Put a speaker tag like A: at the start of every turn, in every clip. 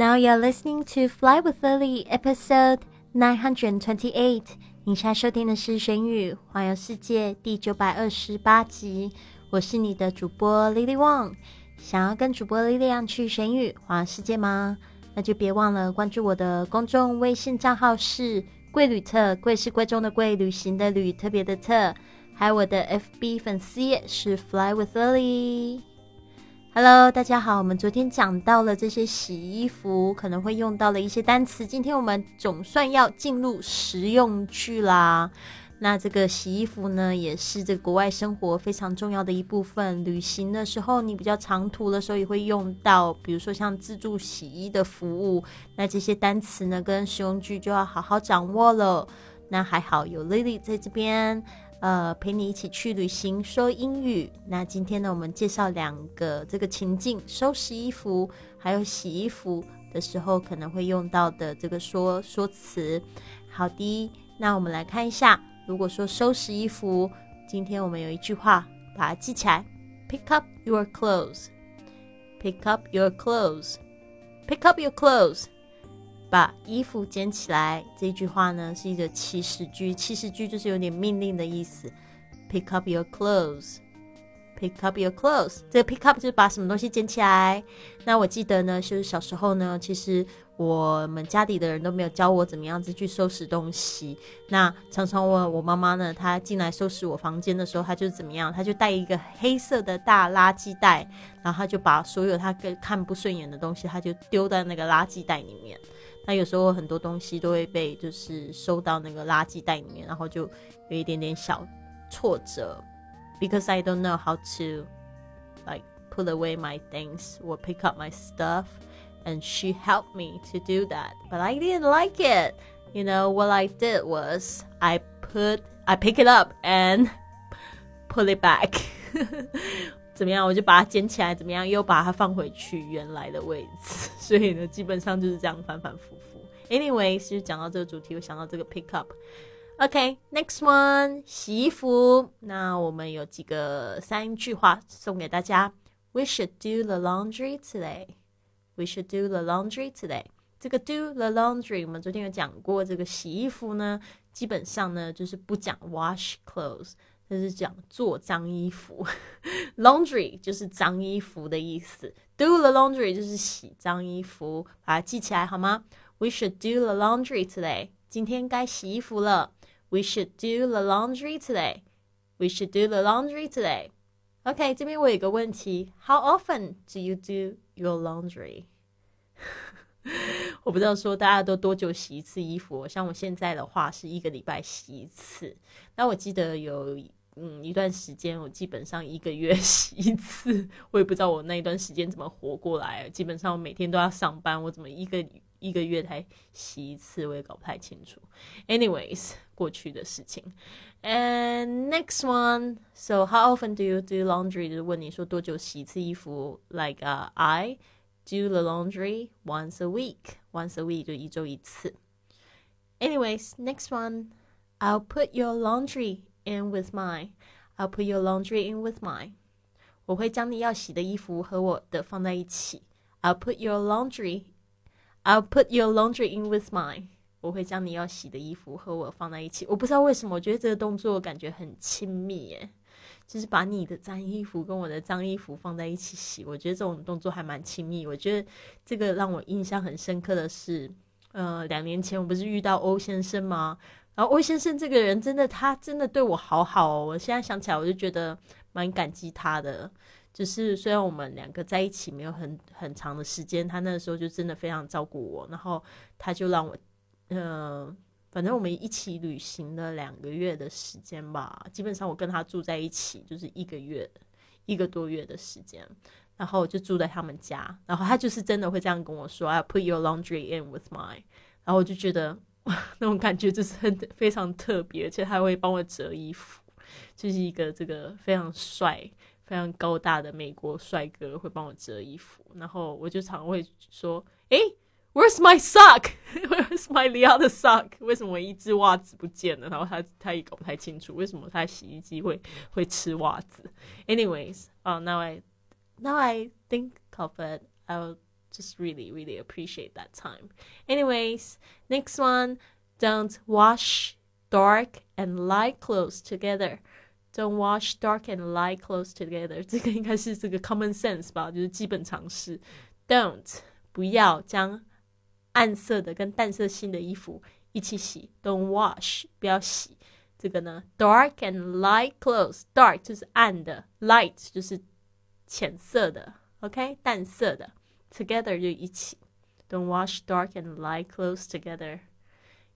A: Now you're listening to Fly with Lily, episode nine hundred twenty-eight。你现在收听的是《玄宇环游世界》第九百二十八集。我是你的主播 Lily Wang。想要跟主播 Lily 一样去玄宇环游世界吗？那就别忘了关注我的公众微信账号是“贵旅特”，贵是贵重的贵，旅行的旅，特别的特。还有我的 FB 粉丝页是 Fly with Lily。Hello，大家好。我们昨天讲到了这些洗衣服可能会用到的一些单词，今天我们总算要进入实用句啦。那这个洗衣服呢，也是这个国外生活非常重要的一部分。旅行的时候，你比较长途的时候也会用到，比如说像自助洗衣的服务。那这些单词呢，跟实用句就要好好掌握了。那还好有 Lily 在这边。呃，陪你一起去旅行，说英语。那今天呢，我们介绍两个这个情境：收拾衣服，还有洗衣服的时候可能会用到的这个说说辞。好的，那我们来看一下，如果说收拾衣服，今天我们有一句话，把它记起来：Pick up your clothes. Pick up your clothes. Pick up your clothes. 把衣服捡起来，这句话呢是一个祈使句，祈使句就是有点命令的意思。Pick up your clothes. Pick up your clothes. 这个 pick up 就是把什么东西捡起来。那我记得呢，就是小时候呢，其实我们家里的人都没有教我怎么样子去收拾东西。那常常我我妈妈呢，她进来收拾我房间的时候，她就怎么样？她就带一个黑色的大垃圾袋，然后她就把所有她看不顺眼的东西，她就丢在那个垃圾袋里面。那有时候很多东西都会被就是收到那个垃圾袋里面，然后就有一点点小挫折，because I don't know how to like put away my things or pick up my stuff, and she helped me to do that, but I didn't like it. You know what I did was I put I pick it up and put it back. 怎么样？我就把它捡起来，怎么样？又把它放回去原来的位置。所以呢，基本上就是这样反反复复。Anyway，其实讲到这个主题，我想到这个 pick up。OK，next one，洗衣服。那我们有几个三句话送给大家。We should do the laundry today. We should do the laundry today. 这个 do the laundry，我们昨天有讲过，这个洗衣服呢，基本上呢就是不讲 wash clothes。就是讲做脏衣服，laundry 就是脏衣服的意思，do the laundry 就是洗脏衣服，把它记起来好吗？We should do the laundry today。今天该洗衣服了。We should do the laundry today。We should do the laundry today。OK，这边我有个问题，How often do you do your laundry？我不知道说大家都多久洗一次衣服，像我现在的话是一个礼拜洗一次。那我记得有。嗯，一段时间我基本上一个月洗一次，我也不知道我那一段时间怎么活过来。基本上我每天都要上班，我怎么一个一个月才洗一次，我也搞不太清楚。Anyways，过去的事情。And next one, so how often do you do laundry？就是问你说多久洗一次衣服？Like, I do the laundry once a week. Once a week 就一周一次。Anyways, next one, I'll put your laundry in with mine. I'll put your laundry in with mine. 我会将你要洗的衣服和我的放在一起。I'll put your laundry. I'll put your laundry in with mine. 我会将你要洗的衣服和我放在一起。我不知道为什么，我觉得这个动作感觉很亲密耶，就是把你的脏衣服跟我的脏衣服放在一起洗。我觉得这种动作还蛮亲密。我觉得这个让我印象很深刻的是，呃，两年前我不是遇到欧先生吗？然后魏先生这个人真的，他真的对我好好哦。我现在想起来，我就觉得蛮感激他的。就是虽然我们两个在一起没有很很长的时间，他那时候就真的非常照顾我。然后他就让我，嗯，反正我们一起旅行了两个月的时间吧。基本上我跟他住在一起就是一个月，一个多月的时间。然后就住在他们家。然后他就是真的会这样跟我说：“I put your laundry in with mine。”然后我就觉得。那种感觉就是很非常特别，而且他会帮我折衣服，就是一个这个非常帅、非常高大的美国帅哥会帮我折衣服。然后我就常会说：“哎，Where's my sock? Where's my other sock? 为什么一只袜子不见了？”然后他他也搞不太清楚为什么他洗衣机会会吃袜子。Anyways, oh now I now I think of it，I'll Just really, really appreciate that time. Anyways, next one, don't wash dark and light clothes together. Don't wash dark and light clothes together. 这个应该是这个 common sense 吧，就是基本常识。Don't 不要将暗色的跟淡色系的衣服一起洗。Don't wash 不要洗。这个呢，dark and light clothes，dark 就是暗的，light 就是浅色的，OK，淡色的 ，together 就一起。Don't wash dark and light clothes together.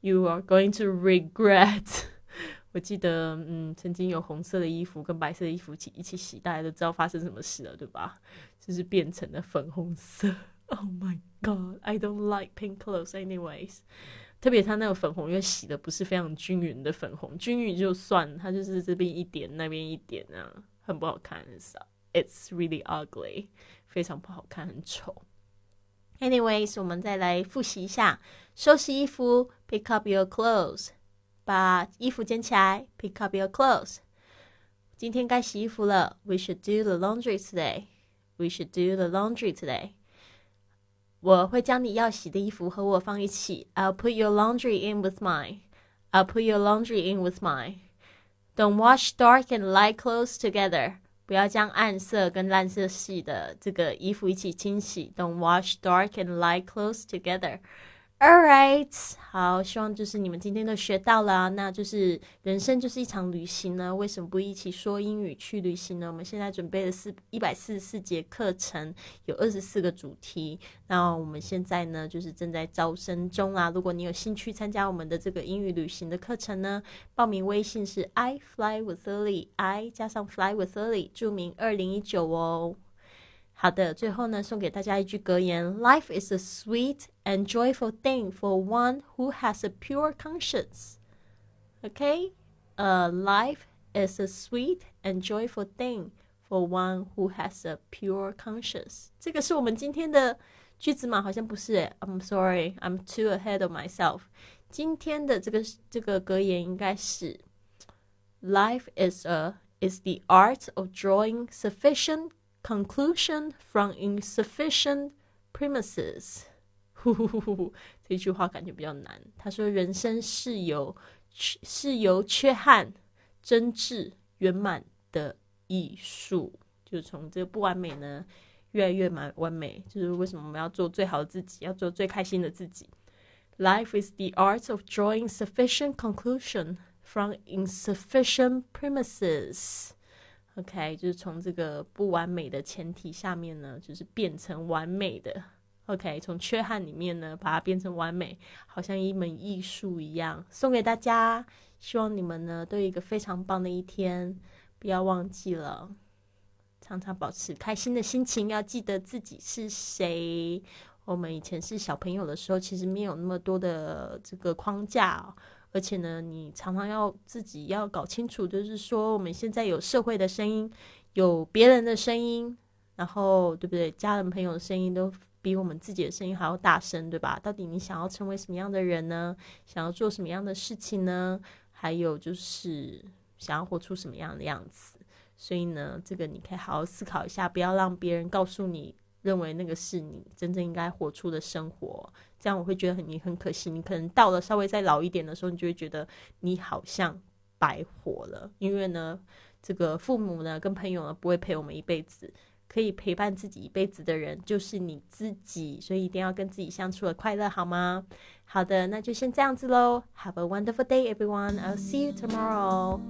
A: You are going to regret. 我记得，嗯，曾经有红色的衣服跟白色的衣服一起一起洗，大家都知道发生什么事了，对吧？就是变成了粉红色。Oh my god, I don't like pink clothes, anyways. 特别它那个粉红，因为洗的不是非常均匀的粉红，均匀就算，它就是这边一点，那边一点啊，很不好看，It's really ugly， 非常不好看，很丑。Anyways，我们再来复习一下，收拾衣服，pick up your clothes，把衣服捡起来，pick up your clothes。今天该洗衣服了，We should do the laundry today. We should do the laundry today. 我会将你要洗的衣服和我放一起。I'll put your laundry in with mine. I'll put your laundry in with mine. Don't wash dark and light clothes together. 不要将暗色跟蓝色系的这个衣服一起清洗。Don't wash dark and light clothes together. Alright，好，希望就是你们今天都学到了。那就是人生就是一场旅行呢，为什么不一起说英语去旅行呢？我们现在准备了四一百四十四节课程，有二十四个主题。那我们现在呢，就是正在招生中啊。如果你有兴趣参加我们的这个英语旅行的课程呢，报名微信是 I fly with Lily，I 加上 fly with Lily，注明二零一九哦。好的，最后呢，送给大家一句格言：Life is a sweet and joyful thing for one who has a pure conscience. Okay, uh, life is a sweet and joyful thing for one who has a pure conscience. 这个是我们今天的句子吗？好像不是。I'm sorry, I'm too ahead of myself. 今天的这个这个格言应该是：Life is a is the art of drawing sufficient conclusion from insufficient premises。呼呼呼呼呼，这句话感觉比较难。他说：“人生是由是由缺憾真挚圆满的艺术，就从这个不完美呢，越来越满完美。就是为什么我们要做最好的自己，要做最开心的自己。Life is the art of drawing sufficient conclusion from insufficient premises。” OK，就是从这个不完美的前提下面呢，就是变成完美的。OK，从缺憾里面呢，把它变成完美，好像一门艺术一样，送给大家。希望你们呢都有一个非常棒的一天，不要忘记了，常常保持开心的心情，要记得自己是谁。我们以前是小朋友的时候，其实没有那么多的这个框架。而且呢，你常常要自己要搞清楚，就是说我们现在有社会的声音，有别人的声音，然后对不对？家人朋友的声音都比我们自己的声音还要大声，对吧？到底你想要成为什么样的人呢？想要做什么样的事情呢？还有就是想要活出什么样的样子？所以呢，这个你可以好好思考一下，不要让别人告诉你。认为那个是你真正应该活出的生活，这样我会觉得很你很可惜。你可能到了稍微再老一点的时候，你就会觉得你好像白活了。因为呢，这个父母呢跟朋友呢不会陪我们一辈子，可以陪伴自己一辈子的人就是你自己，所以一定要跟自己相处的快乐，好吗？好的，那就先这样子喽。Have a wonderful day, everyone. I'll see you tomorrow.